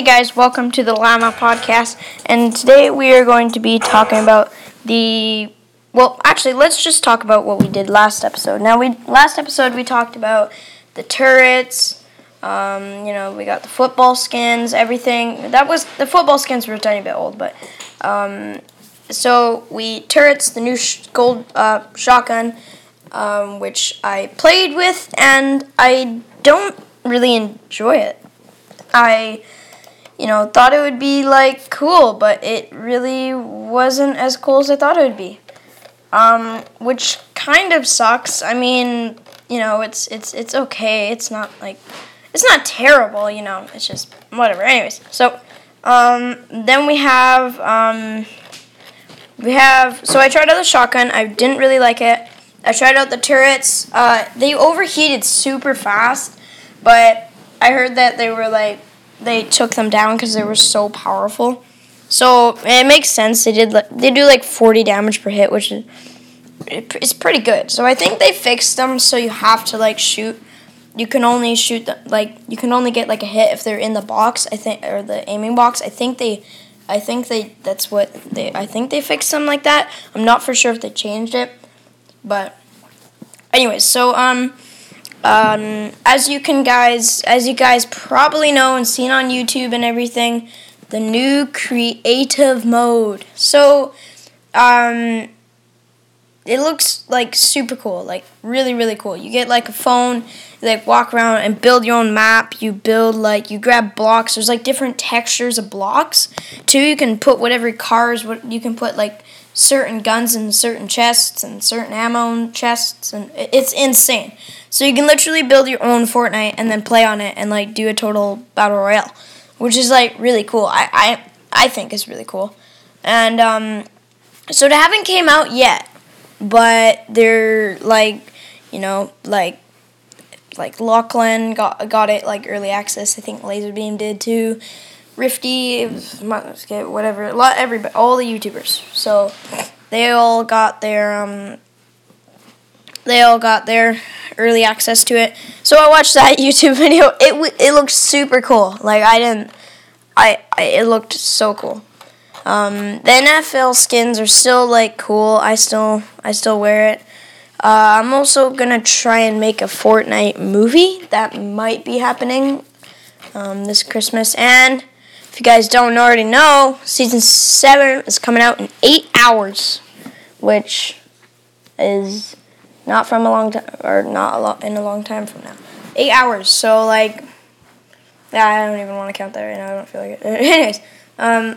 Hey guys, welcome to the Llama Podcast. And today we are going to be talking about the. Well, actually, let's just talk about what we did last episode. Now, we last episode we talked about the turrets. Um, you know, we got the football skins, everything. That was the football skins were a tiny bit old, but um, so we turrets the new sh- gold uh, shotgun, um, which I played with, and I don't really enjoy it. I, you know, thought it would be like cool, but it really wasn't as cool as I thought it would be. Um, which kind of sucks. I mean, you know, it's it's it's okay. It's not like it's not terrible, you know. It's just whatever. Anyways, so um, then we have um, we have so I tried out the shotgun. I didn't really like it. I tried out the turrets. Uh, they overheated super fast, but I heard that they were like they took them down because they were so powerful. So it makes sense. They did they do like 40 damage per hit, which is it's pretty good. So I think they fixed them so you have to like shoot. You can only shoot the, like you can only get like a hit if they're in the box. I think or the aiming box. I think they, I think they that's what they. I think they fixed them like that. I'm not for sure if they changed it, but anyways. So um um, as you can guys, as you guys probably know and seen on YouTube and everything, the new creative mode. So, um, it looks like super cool, like really really cool. You get like a phone, you, like walk around and build your own map. You build like you grab blocks. There's like different textures of blocks. Two, you can put whatever cars. What you can put like certain guns in certain chests and certain ammo chests, and it's insane. So you can literally build your own Fortnite and then play on it and like do a total battle royale, which is like really cool. I I, I think is really cool, and um, so they haven't came out yet, but they're like, you know, like like Lachlan got got it like early access. I think Lazarbeam did too. Rifty, whatever, lot everybody, all the YouTubers. So they all got their um, they all got their early access to it. So I watched that YouTube video. It it looked super cool. Like I didn't, I, I it looked so cool. Um, the NFL skins are still like cool. I still I still wear it. Uh, I'm also gonna try and make a Fortnite movie that might be happening um, this Christmas. And if you guys don't already know, season seven is coming out in eight hours, which is not from a long time, or not a lot in a long time from now. Eight hours. So like, I don't even want to count that right now. I don't feel like it. Anyways, um,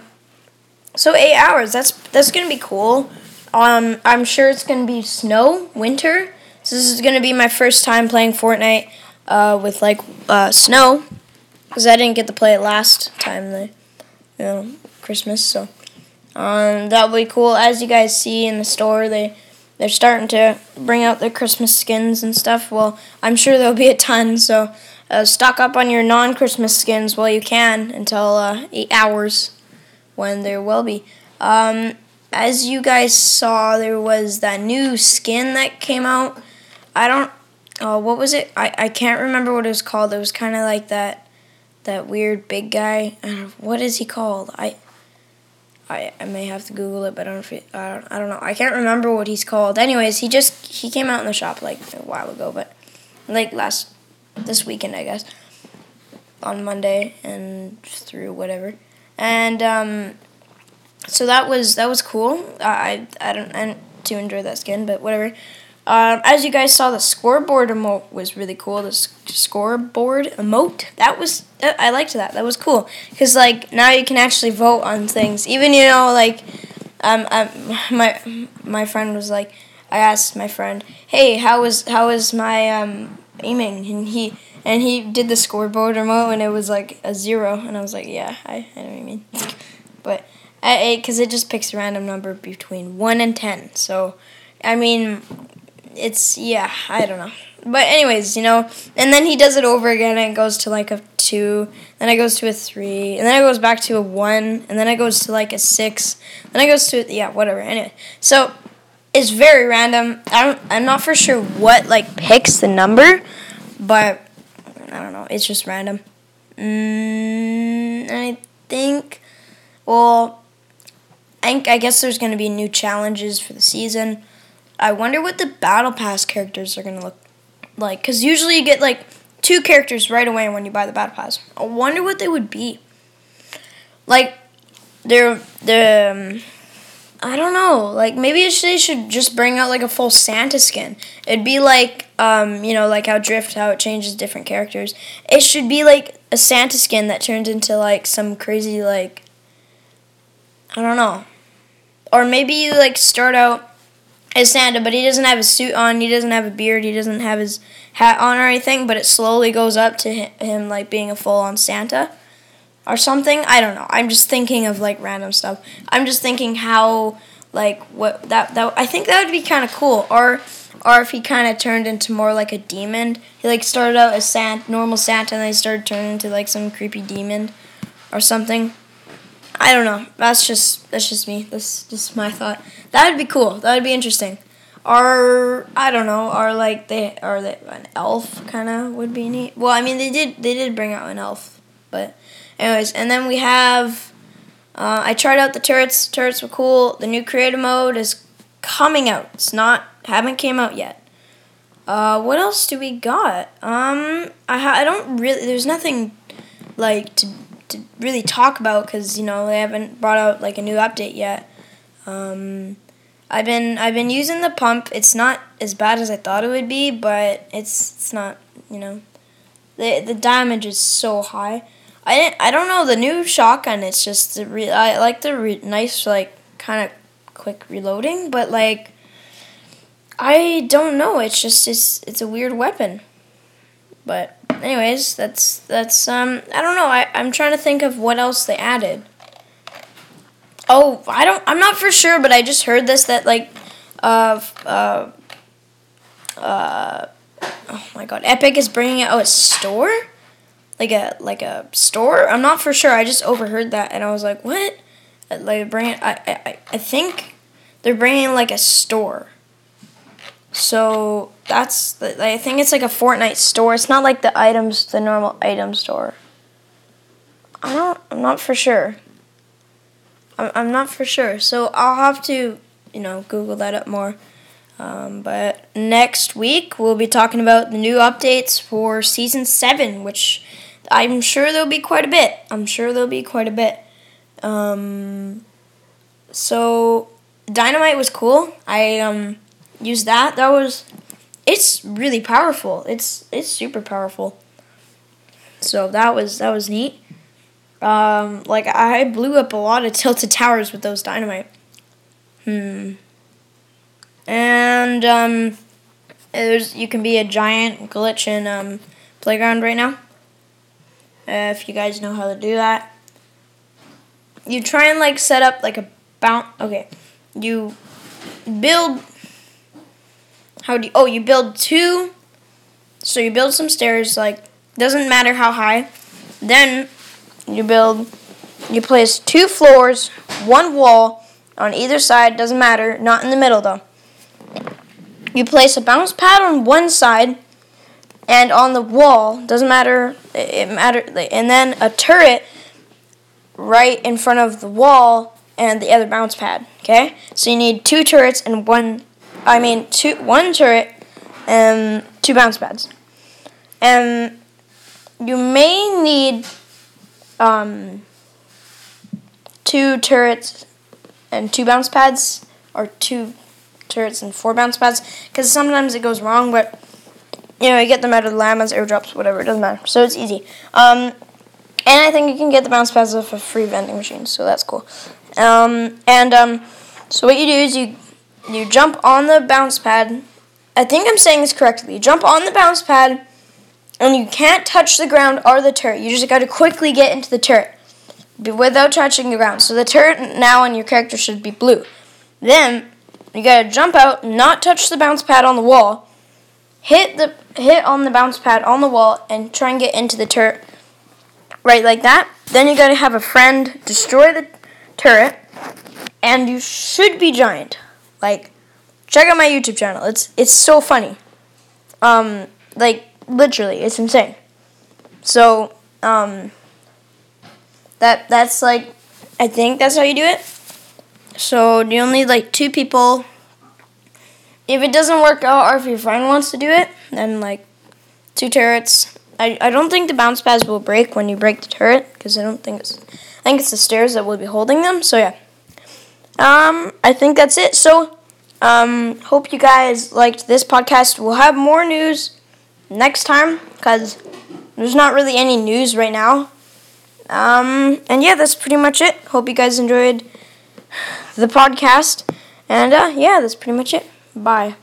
so eight hours. That's that's gonna be cool. Um, I'm sure it's gonna be snow, winter. So this is gonna be my first time playing Fortnite uh, with like uh, snow, because I didn't get to play it last time, the, you know, Christmas. So um, that'll be cool. As you guys see in the store, they they're starting to bring out their Christmas skins and stuff. Well, I'm sure there'll be a ton, so uh, stock up on your non Christmas skins while you can until uh, 8 hours when there will be. Um, as you guys saw, there was that new skin that came out. I don't. Oh, what was it? I, I can't remember what it was called. It was kind of like that that weird big guy. What is he called? I I, I may have to Google it, but I don't, I don't I don't know. I can't remember what he's called. Anyways, he just he came out in the shop like a while ago, but like last this weekend I guess on Monday and through whatever, and um, so that was that was cool. I I don't I to enjoy that skin, but whatever. Um, as you guys saw, the scoreboard emote was really cool. The scoreboard emote that was I liked that. That was cool because like now you can actually vote on things. Even you know like um, um my my friend was like I asked my friend, hey, how was how was my um aiming? And he and he did the scoreboard emote and it was like a zero and I was like yeah I I know what you mean, but I because it just picks a random number between one and ten. So I mean it's yeah, I don't know. But anyways, you know, and then he does it over again and it goes to like a 2, then it goes to a 3, and then it goes back to a 1, and then it goes to like a 6, then it goes to yeah, whatever. Anyway. So it's very random. I don't I'm not for sure what like picks the number, but I don't know. It's just random. Mm, I think, well, I, think I guess there's going to be new challenges for the season. I wonder what the Battle Pass characters are to look like. Because usually you get like two characters right away when you buy the Battle Pass. I wonder what they would be. Like, they're, they're, um, I don't know. Like maybe they should just bring out like a full Santa skin. It'd be like um, you know, like how Drift how it changes different characters. It should be like a Santa skin that turns into like some crazy like I don't know. Or maybe you like start out as Santa, but he doesn't have a suit on, he doesn't have a beard, he doesn't have his hat on or anything, but it slowly goes up to him, him like being a full on Santa or something. I don't know. I'm just thinking of like random stuff. I'm just thinking how like what that that I think that would be kind of cool. Or or if he kind of turned into more like a demon. He like started out as Santa, normal Santa, and then he started turning into like some creepy demon or something. I don't know. That's just that's just me. That's just my thought. That would be cool. That would be interesting. Or I don't know. Or like they or they, an elf kind of would be neat. Well, I mean they did they did bring out an elf, but anyways, and then we have. Uh, I tried out the turrets. Turrets were cool. The new creative mode is coming out. It's not haven't came out yet. Uh, what else do we got? Um, I ha- I don't really. There's nothing like to to really talk about because you know they haven't brought out like a new update yet. Um, I've been I've been using the pump. It's not as bad as I thought it would be, but it's it's not you know, the the damage is so high. I didn't, I don't know the new shotgun. It's just the re- I like the re- nice like kind of quick reloading, but like I don't know. It's just it's it's a weird weapon. But anyways, that's that's um I don't know. I I'm trying to think of what else they added. Oh, I don't I'm not for sure, but I just heard this that like uh uh uh oh my god, Epic is bringing out a store? Like a like a store? I'm not for sure. I just overheard that and I was like, "What?" Like bring I I I think they're bringing like a store so that's the, I think it's like a Fortnite store. It's not like the items, the normal item store. I don't. I'm not for sure. I'm, I'm not for sure. So I'll have to, you know, Google that up more. Um, but next week we'll be talking about the new updates for season seven, which I'm sure there'll be quite a bit. I'm sure there'll be quite a bit. Um, so Dynamite was cool. I um use that. That was it's really powerful. It's it's super powerful. So that was that was neat. Um, like I blew up a lot of tilted towers with those dynamite. Hmm. And um, there's you can be a giant glitch in um, playground right now. Uh, if you guys know how to do that, you try and like set up like a bounce. Okay, you build how do you, oh, you build two, so you build some stairs, like, doesn't matter how high. Then you build, you place two floors, one wall on either side, doesn't matter, not in the middle though. You place a bounce pad on one side, and on the wall, doesn't matter, it matter, and then a turret right in front of the wall and the other bounce pad. Okay, so you need two turrets and one I mean, two, one turret and two bounce pads. And you may need um, two turrets and two bounce pads, or two turrets and four bounce pads, because sometimes it goes wrong, but you know, you get them out of llamas, airdrops, whatever, it doesn't matter. So it's easy. Um, and I think you can get the bounce pads off a free vending machine, so that's cool. Um, and um, so what you do is you you jump on the bounce pad. I think I'm saying this correctly. You jump on the bounce pad, and you can't touch the ground or the turret. You just got to quickly get into the turret without touching the ground. So the turret now on your character should be blue. Then you got to jump out, not touch the bounce pad on the wall, hit the hit on the bounce pad on the wall, and try and get into the turret. Right like that. Then you got to have a friend destroy the turret, and you should be giant. Like, check out my YouTube channel. It's it's so funny. Um, like literally, it's insane. So, um, that that's like I think that's how you do it. So you'll need like two people. If it doesn't work out, or if your friend wants to do it, then like two turrets. I, I don't think the bounce pads will break when you break the turret because I don't think it's I think it's the stairs that will be holding them. So yeah. Um, I think that's it. So, um, hope you guys liked this podcast. We'll have more news next time because there's not really any news right now. Um, and yeah, that's pretty much it. Hope you guys enjoyed the podcast. And uh, yeah, that's pretty much it. Bye.